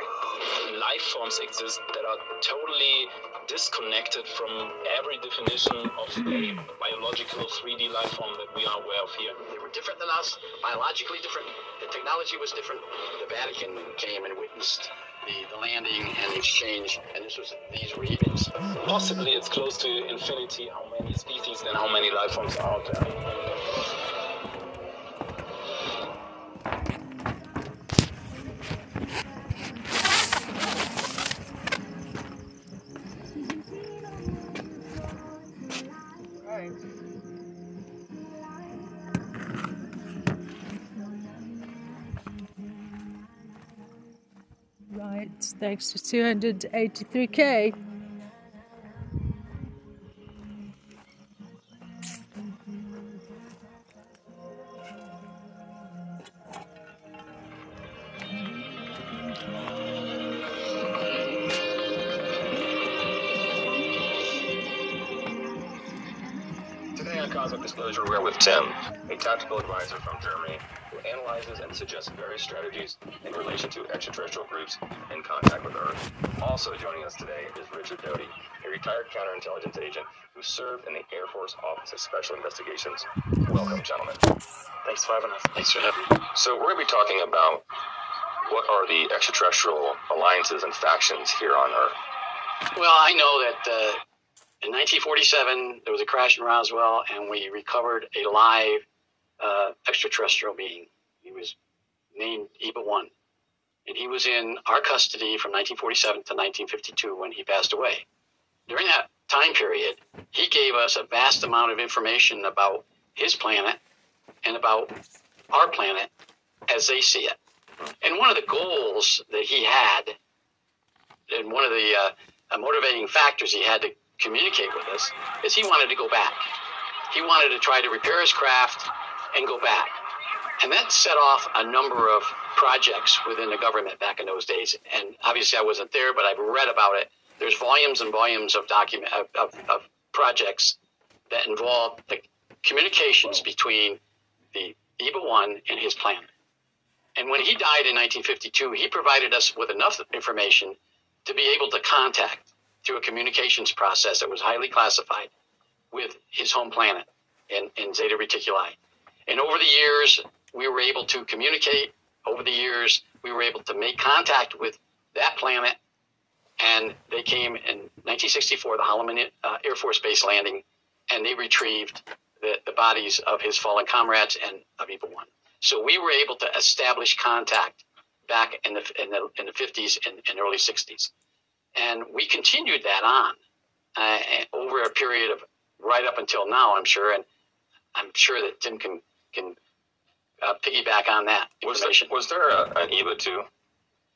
life forms exist that are totally disconnected from every definition of a biological 3D life form that we are aware of here. They were different than us, biologically different. The technology was different. The Vatican came and witnessed the, the landing and exchange, and this was these events. Possibly it's close to infinity how many species and how many life forms are out there. Right, thanks to 283k. Today on Cosmic Disclosure, we're with Tim, a tactical advisor from Germany who analyzes and suggests various strategies in relation to extraterrestrial groups in contact with Earth. Also joining us today is Richard Doty, a retired counterintelligence agent who served in the Air Force Office of Special Investigations. Welcome, gentlemen. Thanks for having us. Thanks for having me. So, we're going to be talking about what are the extraterrestrial alliances and factions here on Earth. Well, I know that uh, in 1947 there was a crash in Roswell, and we recovered a live uh, extraterrestrial being. He was named EBE One, and he was in our custody from 1947 to 1952 when he passed away. During that time period, he gave us a vast amount of information about his planet and about our planet as they see it. And one of the goals that he had, and one of the uh, motivating factors he had to communicate with us, is he wanted to go back. he wanted to try to repair his craft and go back. And that set off a number of projects within the government back in those days. And obviously, I wasn't there, but I've read about it. There's volumes and volumes of document of, of, of projects that involve the communications between the EBE 1 and his plan. And when he died in 1952, he provided us with enough information to be able to contact through a communications process that was highly classified with his home planet in, in Zeta Reticuli. And over the years, we were able to communicate. Over the years, we were able to make contact with that planet. And they came in 1964, the Holloman uh, Air Force Base landing, and they retrieved the, the bodies of his fallen comrades and of EBE 1. So we were able to establish contact back in the, in the, in the 50s and, and early 60s. And we continued that on uh, over a period of right up until now, I'm sure. And I'm sure that Tim can, can uh, piggyback on that Was there, was there a, an EBE 2?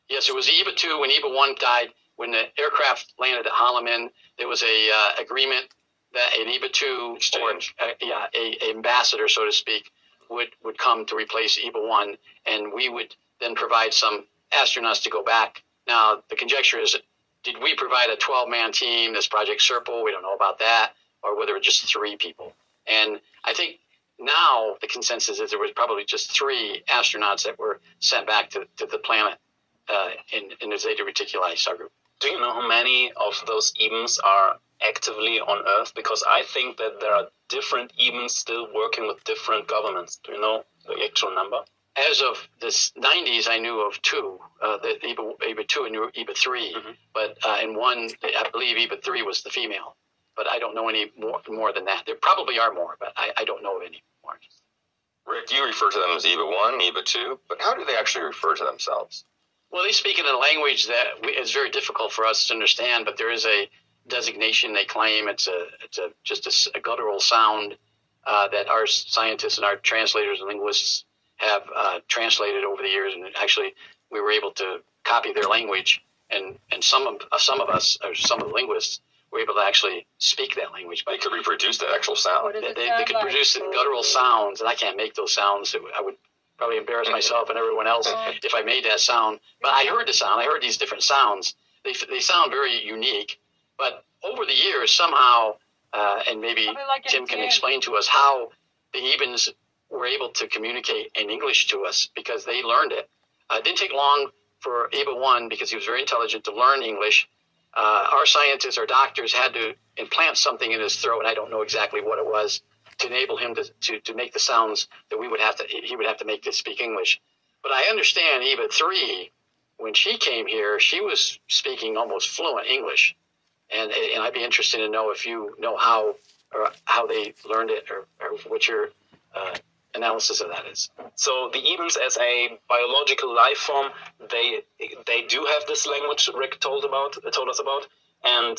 Yes, it was EBE 2 when EBE 1 died. When the aircraft landed at Holloman, there was a uh, agreement that an EBE 2 or uh, yeah, a, a ambassador, so to speak, would, would come to replace EBE 1, and we would then provide some astronauts to go back. Now, the conjecture is, did we provide a 12 man team, this Project Serpo? We don't know about that, or whether it was just three people. And I think now the consensus is there was probably just three astronauts that were sent back to, to the planet uh, in, in the Zeta Reticuli subgroup. Do you know how many of those Ebens are actively on Earth? Because I think that there are different Ebens still working with different governments. Do you know the actual number? As of the 90s, I knew of two, uh, the EBE, EBE 2 and EBE 3, Mhm. but uh, in one, I believe EBE 3 was the female, but I don't know any more, more than that. There probably are more, but I, I don't know of any Rick, you refer to them as EBE 1, EBE 2, but how do they actually refer to themselves? Well, they speak in a language that is very difficult for us to understand, but there is a designation they claim. It's a it's a just a a, guttural sound uh, that our scientists and our translators and linguists have uh, translated over the years, and actually we were able to copy their language, and and some of uh, some of us, or some of the linguists, were able to actually speak that language. They could reproduce the actual sound. They, they, they could produce the guttural sounds, and I can't make those sounds. I would probably embarrass myself and everyone else if I made that sound. But I heard the sound. I heard these different sounds. They, they sound very unique. But over the years, somehow, uh, and maybe like Tim can explain to us how the Ebens were able to communicate in English to us because they learned it. Uh, it didn't take long for EBE 1, because he was very intelligent, to learn English. Uh, our scientists, our doctors, had to implant something in his throat, and I don't know exactly what it was, to enable him to, to, to make the sounds that we would have to he would have to make to speak English. But I understand EBE 3, when she came here, she was speaking almost fluent English. And, and I'd be interested to know if you know how or how they learned it or, or what your uh, analysis of that is. So the Ebens, as a biological life form, they they do have this language Rick told about told us about, and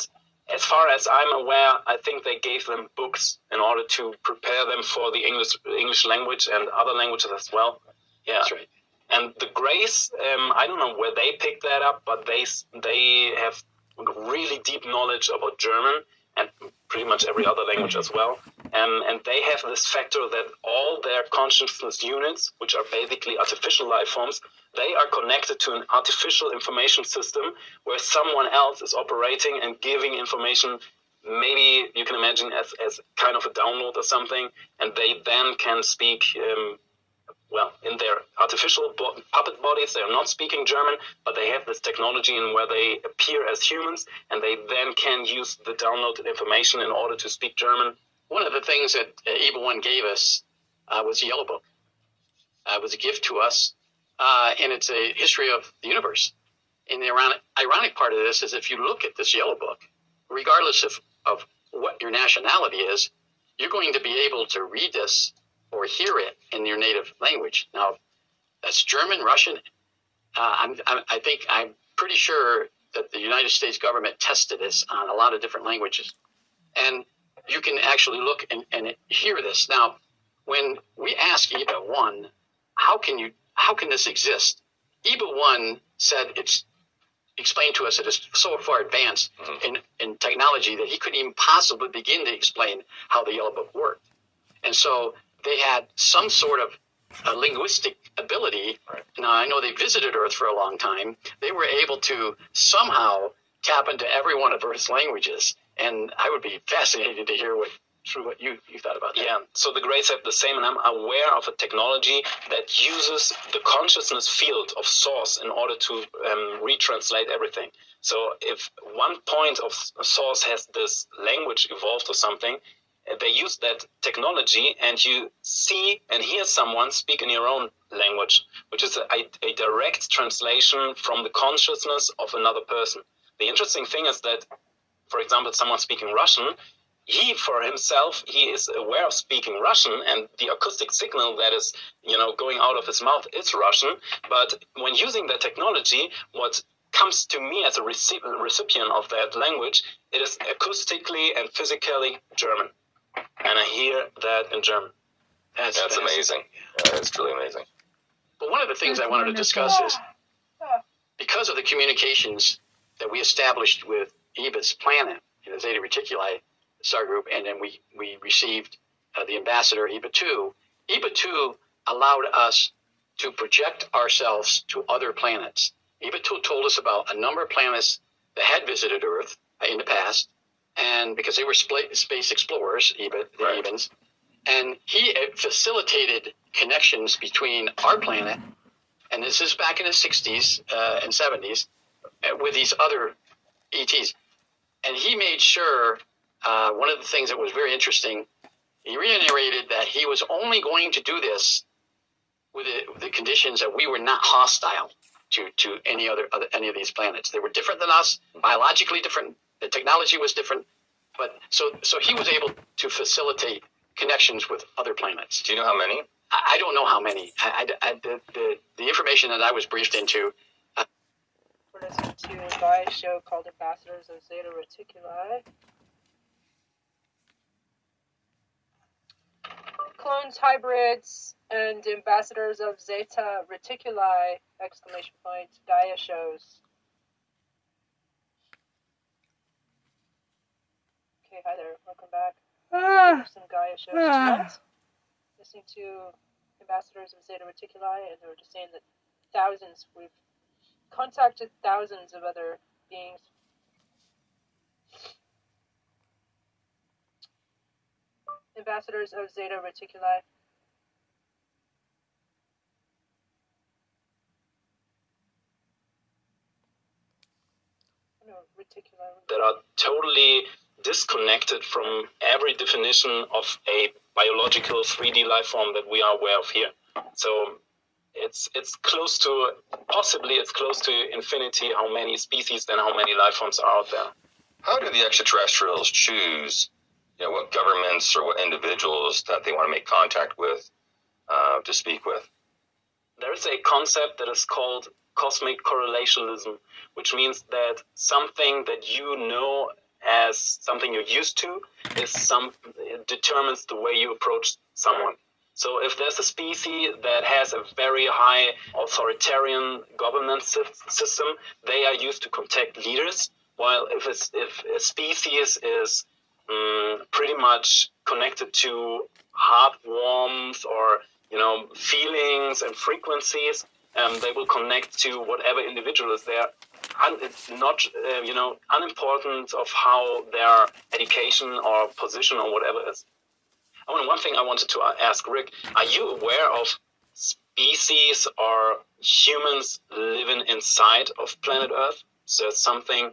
as far as I'm aware, I think they gave them books in order to prepare them for the English English language and other languages as well. Yeah, That's right. and the Greys, um, I don't know where they picked that up, but they they have really deep knowledge about German and pretty much every other language as well. Um, and they have this factor that all their consciousness units, which are basically artificial life forms, they are connected to an artificial information system where someone else is operating and giving information. Maybe you can imagine as, as kind of a download or something, and they then can speak um, well, in their artificial bo- puppet bodies, they are not speaking German, but they have this technology in where they appear as humans, and they then can use the downloaded information in order to speak German. One of the things that uh, EBE One gave us uh, was a yellow book. Uh, it was a gift to us, uh, and it's a history of the universe. And the ironic, ironic part of this is if you look at this yellow book, regardless of, of what your nationality is, you're going to be able to read this or hear it in your native language. Now, that's German, Russian. Uh, I'm, I'm, I think I'm pretty sure that the United States government tested this on a lot of different languages. And you can actually look and, and hear this. Now, when we ask EBE 1, how can you how can this exist? EBE 1 said it's explained to us that it's so far advanced mm-hmm. in, in technology that he couldn't even possibly begin to explain how the yellow book worked. and so they had some sort of a linguistic ability. Now I know they visited Earth for a long time. They were able to somehow tap into every one of Earth's languages, and I would be fascinated to hear what through what you, you thought about that. Yeah, so the Greys have the same, and I'm aware of a technology that uses the consciousness field of source in order to um, retranslate everything. So if one point of source has this language evolved or something, uh, they use that technology, and you see and hear someone speak in your own language, which is a, a direct translation from the consciousness of another person. The interesting thing is that, for example, someone speaking Russian, he for himself he is aware of speaking russian and the acoustic signal that is you know going out of his mouth is russian. But when using that technology what comes to me as a recipient of that language it is acoustically and physically german. And i hear that in german. That's, that's amazing. That's truly amazing. But one of the things that's i wanted wonderful. to discuss is because of the communications that we established with EBE's planet you know, zeta reticuli star group, and then we we received uh, the ambassador EBE two. EBE two allowed us to project ourselves to other planets. EBE two told us about a number of planets that had visited Earth in the past, and because they were space explorers, EVA, the right. Ebens, and he uh, facilitated connections between our planet, and this is back in the 60s uh, and 70s, uh, with these other ETs. And he made sure uh, one of the things that was very interesting, he reiterated that he was only going to do this with the, with the conditions that we were not hostile to, to any other, other any of these planets. They were different than us, biologically different. The technology was different, but so so he was able to facilitate connections with other planets. Do you know how many? I, I don't know how many. I, I, the, the, the information that I was briefed into. We're listening to a Gaia show called Ambassadors of Zeta Reticuli. clones, hybrids, and ambassadors of Zeta Reticuli! Exclamation point! Gaia shows. Okay, hi there. Welcome back. Ah, some Gaia shows ah. tonight. Listening to ambassadors of Zeta Reticuli, and they were just saying that thousands, we've contacted thousands of other beings ambassadors of Zeta Reticuli. That are totally disconnected from every definition of a biological 3D life form that we are aware of here. So it's it's close to possibly it's close to infinity how many species and how many life forms are out there. How do the extraterrestrials choose you know, what governments or what individuals that they want to make contact with uh, to speak with. There is a concept that is called cosmic correlationism, which means that something that you know as something you're used to is some determines the way you approach someone. So if there's a species that has a very high authoritarian governance system, they are used to contact leaders. While if, if a species is um, pretty much connected to heart warmth or you know feelings and frequencies. Um, they will connect to whatever individual is there. It's not uh, you know unimportant of how their education or position or whatever is. I mean, one thing I wanted to ask Rick: Are you aware of species or humans living inside of planet Earth? So it's something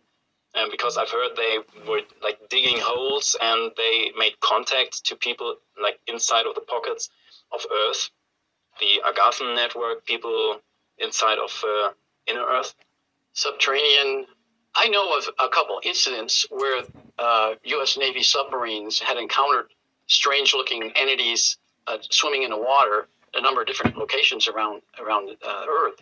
um, because I've heard they were like digging holes and they made contact to people like inside of the pockets of Earth, the Agarthan network, people inside of uh, inner Earth, subterranean. I know of a couple incidents where uh, U.S. Navy submarines had encountered strange-looking entities uh, swimming in the water, a number of different locations around around uh, Earth,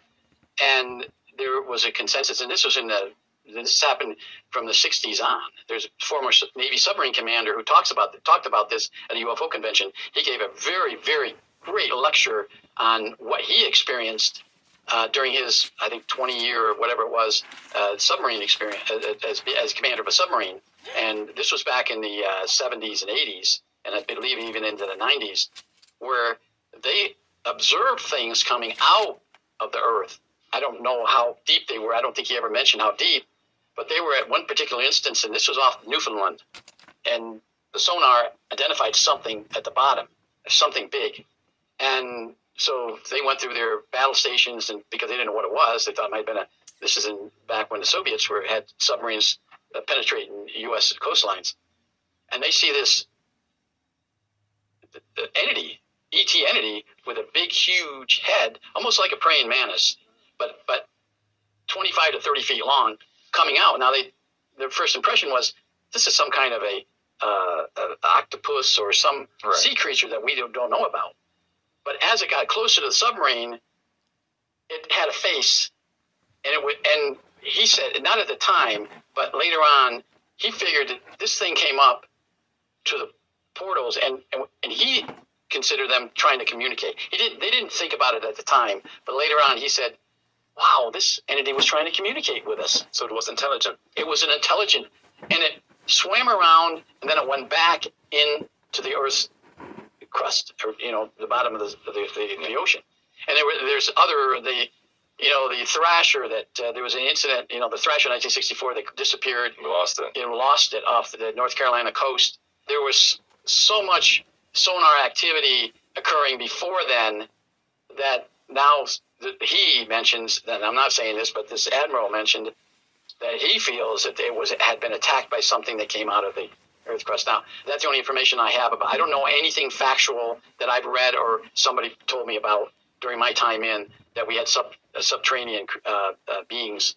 and there was a consensus, and this was in the this happened from the 60s on. There's a former Navy submarine commander who talks about talked about this at a UFO convention. He gave a very, very great lecture on what he experienced uh, during his, I think, 20 year or whatever it was, uh, submarine experience uh, as, as commander of a submarine. And this was back in the uh, 70s and 80s. And I believe even into the 90s, where they observed things coming out of the Earth. I don't know how deep they were. I don't think he ever mentioned how deep, but they were at one particular instance, and this was off Newfoundland, and the sonar identified something at the bottom, something big, and so they went through their battle stations, and because they didn't know what it was, they thought it might have been a. This is in back when the Soviets were had submarines uh, penetrating U.S. coastlines, and they see this the, the entity, ET entity, with a big, huge head, almost like a praying mantis, but but 25 to 30 feet long, coming out. Now they, their first impression was this is some kind of a, uh, a octopus or some Right. sea creature that we don't, don't know about. But as it got closer to the submarine, it had a face, and it would. And he said, not at the time, but later on, he figured that this thing came up to the portals, and and, and he considered them trying to communicate. He didn't. They didn't think about it at the time, but later on, he said, "Wow, this entity was trying to communicate with us." So it was intelligent. It was an intelligent, and it swam around, and then it went back into the Earth's crust, or you know, the bottom of the the, the, the ocean. And there were there's other the you know the Thrasher that uh, there was an incident. You know, the Thrasher 1964 that disappeared We lost it. you know, lost it off the North Carolina coast. There was so much sonar activity occurring before then that now he mentions that I'm not saying this, but this admiral mentioned that he feels that it was had been attacked by something that came out of the Earth crust. Now that's the only information I have about. I don't know anything factual that I've read or somebody told me about during my time in that we had sub uh, subterranean uh, uh, beings.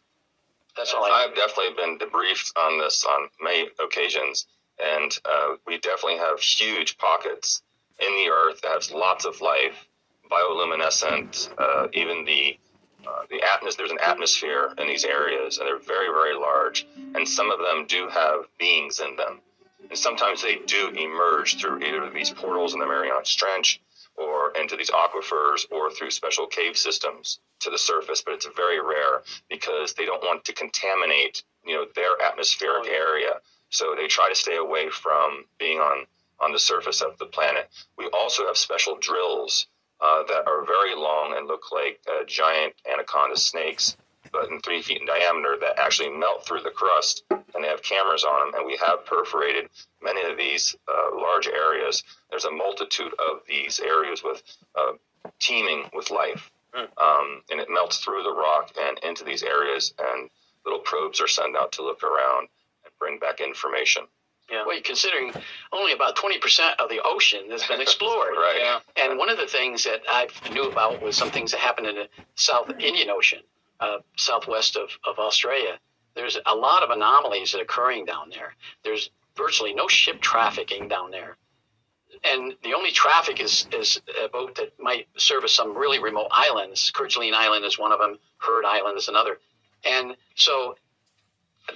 That's all I. I've definitely been debriefed on this on many occasions, and uh, we definitely have huge pockets in the earth that has lots of life, bioluminescent. Uh, even the uh, the atmos there's an atmosphere in these areas, and they're very very large, and some of them do have beings in them, and sometimes they do emerge through either of these portals in the Mariana Trench or into these aquifers or through special cave systems to the surface, but it's very rare because they don't want to contaminate, you know, their atmospheric area. So they try to stay away from being on on the surface of the planet. We also have special drills uh, that are very long and look like uh, giant anaconda snakes, but in three feet in diameter that actually melt through the crust, and they have cameras on them. And we have perforated many of these uh, large areas. There's a multitude of these areas with uh, teeming with life, um, and it melts through the rock and into these areas. And little probes are sent out to look around bring back information. Yeah. Well, you considering only about 20% of the ocean has been explored. Right. Yeah. And one of the things that I knew about was some things that happened in the South Indian Ocean, uh, southwest of, of Australia. There's a lot of anomalies that are occurring down there. There's virtually no ship trafficking down there. And the only traffic is, is a boat that might service some really remote islands. Kerguelen Island is one of them. Hurd Island is another. And so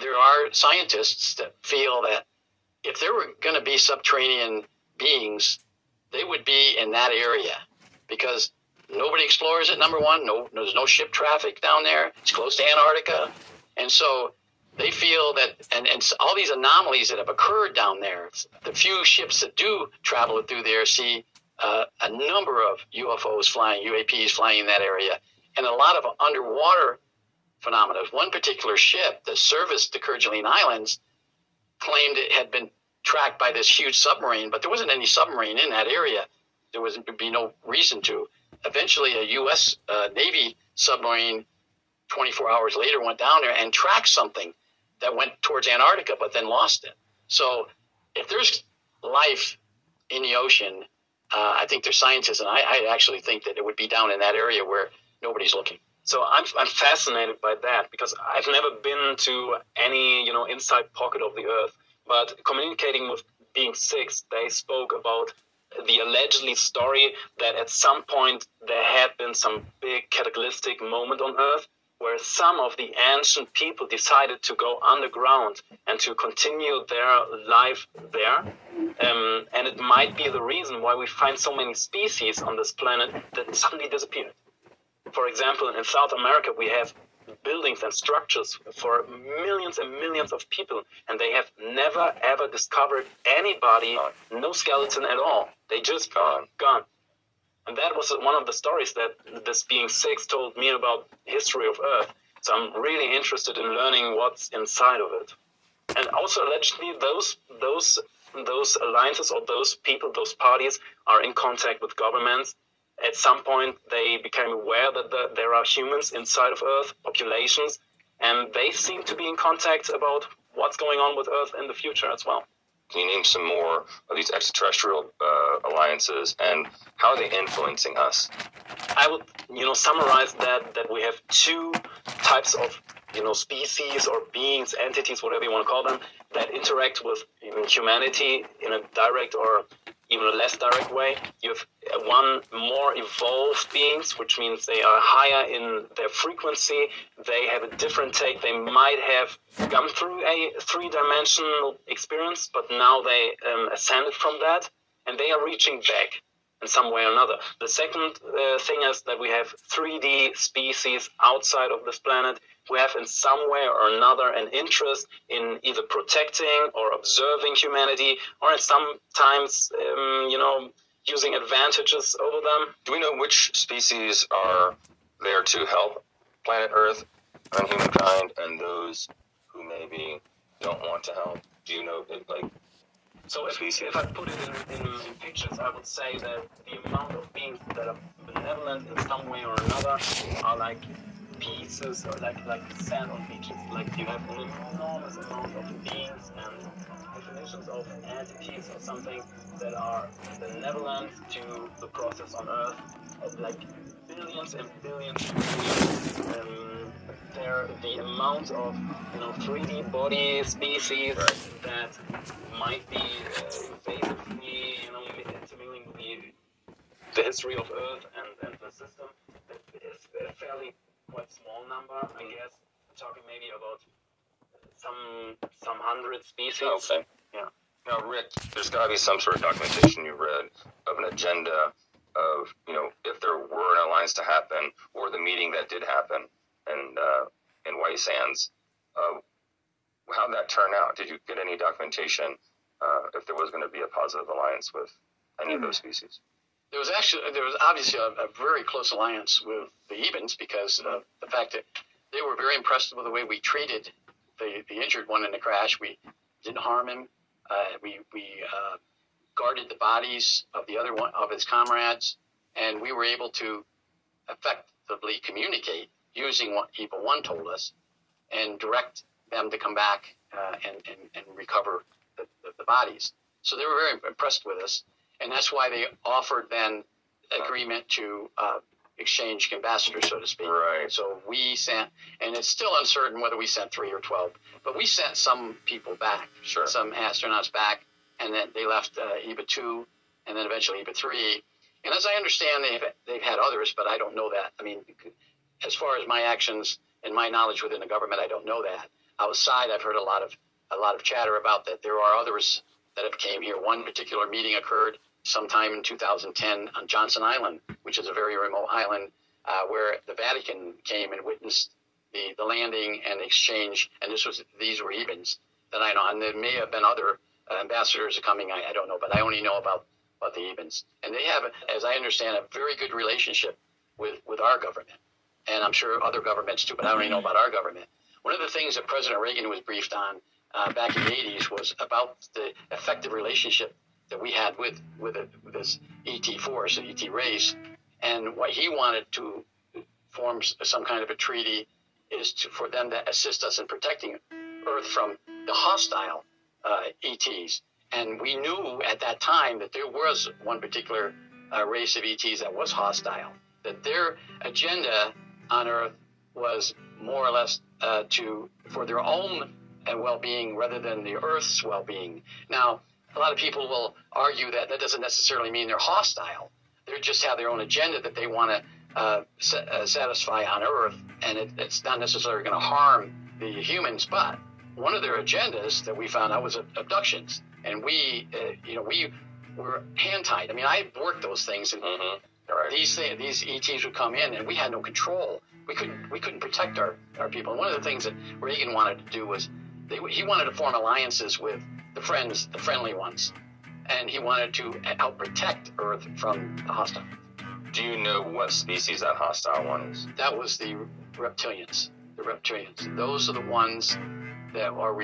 there are scientists that feel that if there were going to be subterranean beings, they would be in that area because nobody explores it. Number one, no, there's no ship traffic down there. It's close to Antarctica, and so they feel that, and, and all these anomalies that have occurred down there. The few ships that do travel through there see uh, a number of UFOs flying, UAPs flying in that area, and a lot of underwater phenomena. One particular ship that serviced the Kerguelen Islands claimed it had been tracked by this huge submarine, but there wasn't any submarine in that area. There was be no reason to. Eventually, a U.S. Uh, Navy submarine, 24 hours later, went down there and tracked something that went towards Antarctica, but then lost it. So, if there's life in the ocean, uh, I think there's scientists, and I, I actually think that it would be down in that area where nobody's looking. So I'm, I'm fascinated by that because I've never been to any, you know, inside pocket of the earth. But communicating with Being Six, they spoke about the allegedly story that at some point there had been some big cataclysmic moment on Earth where some of the ancient people decided to go underground and to continue their life there. Um, and it might be the reason why we find so many species on this planet that suddenly disappeared. For example, in South America, we have buildings and structures for millions and millions of people, and they have never ever discovered anybody, no skeleton at all. They just Gone. gone. And that was one of the stories that this being six told me about history of Earth. So I'm really interested in learning what's inside of it. And also allegedly those those those alliances or those people, those parties are in contact with governments. At some point they became aware that the, there are humans inside of Earth, populations, and they seem to be in contact about what's going on with Earth in the future as well. Can you name some more of these extraterrestrial uh, alliances and how are they influencing us? I would, you know, summarize that that we have two types of, you know, species or beings, entities, whatever you want to call them, that interact with humanity in a direct or even a less direct way. You have one more evolved beings, which means they are higher in their frequency. They have a different take. They might have gone through a three-dimensional experience, but now they um, ascended from that, and they are reaching back in some way or another. The second uh, thing is that we have 3D species outside of this planet who have in some way or another an interest in either protecting or observing humanity or in sometimes, um, you know, using advantages over them. Do we know which species are there to help planet Earth and humankind and those who maybe don't want to help? Do you know, like, So if, if I put it in, in, in pictures, I would say that the amount of beings that are benevolent in some way or another are like pieces or like like sand on beaches. Like you have an enormous amount of beings and definitions of entities or something that are benevolent to the process on Earth. Like billions and billions of beings. Um, there, the amount of you know 3D body species that might be uh, you know, intermingling the, the history of Earth and, and the system. It's a fairly quite small number, I guess. We're talking maybe about some some hundred species. Okay. Yeah. Now, Rick, there's got to be some sort of documentation you read of an agenda of, you know, if there were an alliance to happen or the meeting that did happen in, uh, in White Sands. Uh, how'd that turn out? Did you get any documentation uh, if there was going to be a positive alliance with any of those species? There was actually there was obviously a, a very close alliance with the Ebens because of the fact that they were very impressed with the way we treated the, the injured one in the crash. We didn't harm him. Uh, we we uh, guarded the bodies of the other one of his comrades, and we were able to effectively communicate using what Eagle One told us, and direct them to come back uh, and, and and recover the, the, the bodies. So they were very impressed with us, and that's why they offered then agreement to uh, exchange ambassadors, so to speak. Right. So we sent, and it's still uncertain whether we sent three or twelve, but we sent some people back, Sure. some astronauts back, and then they left uh, EBE two, and then eventually EBE three. And as I understand, they've they've had others, but I don't know that. I mean, as far as my actions and my knowledge within the government, I don't know that. Outside, I've heard a lot of a lot of chatter about that. There are others that have came here. One particular meeting occurred sometime in 2010 on Johnston Island, which is a very remote island uh, where the Vatican came and witnessed the, the landing and exchange. And this was these were Ebens that I know, and there may have been other uh, ambassadors coming. I, I don't know, but I only know about about the Ebens, and they have, as I understand, a very good relationship with with our government, and I'm sure other governments too. But I only know about our government. One of the things that President Reagan was briefed on uh, back in the 80s was about the effective relationship that we had with with, it, with this ET force, the ET race, and what he wanted to form some kind of a treaty is to, for them to assist us in protecting Earth from the hostile uh, ETs. And we knew at that time that there was one particular uh, race of ETs that was hostile, that their agenda on Earth was more or less uh, to for their own uh, well-being rather than the Earth's well-being. Now, a lot of people will argue that that doesn't necessarily mean they're hostile. They just have their own agenda that they want to uh, sa- uh, satisfy on Earth, and it, it's not necessarily going to harm the humans. But one of their agendas that we found out was abductions, and we, uh, you know, we were hand tied. I mean, I worked those things, and Mm-hmm. These thi- these ETs would come in, and we had no control. we couldn't we couldn't protect our, our people. And one of the things that Reagan wanted to do was they, he wanted to form alliances with the friends, the friendly ones, and he wanted to help protect Earth from the hostile. Do you know what species that hostile one is? That was the reptilians. The reptilians. Those are the ones that are responsible.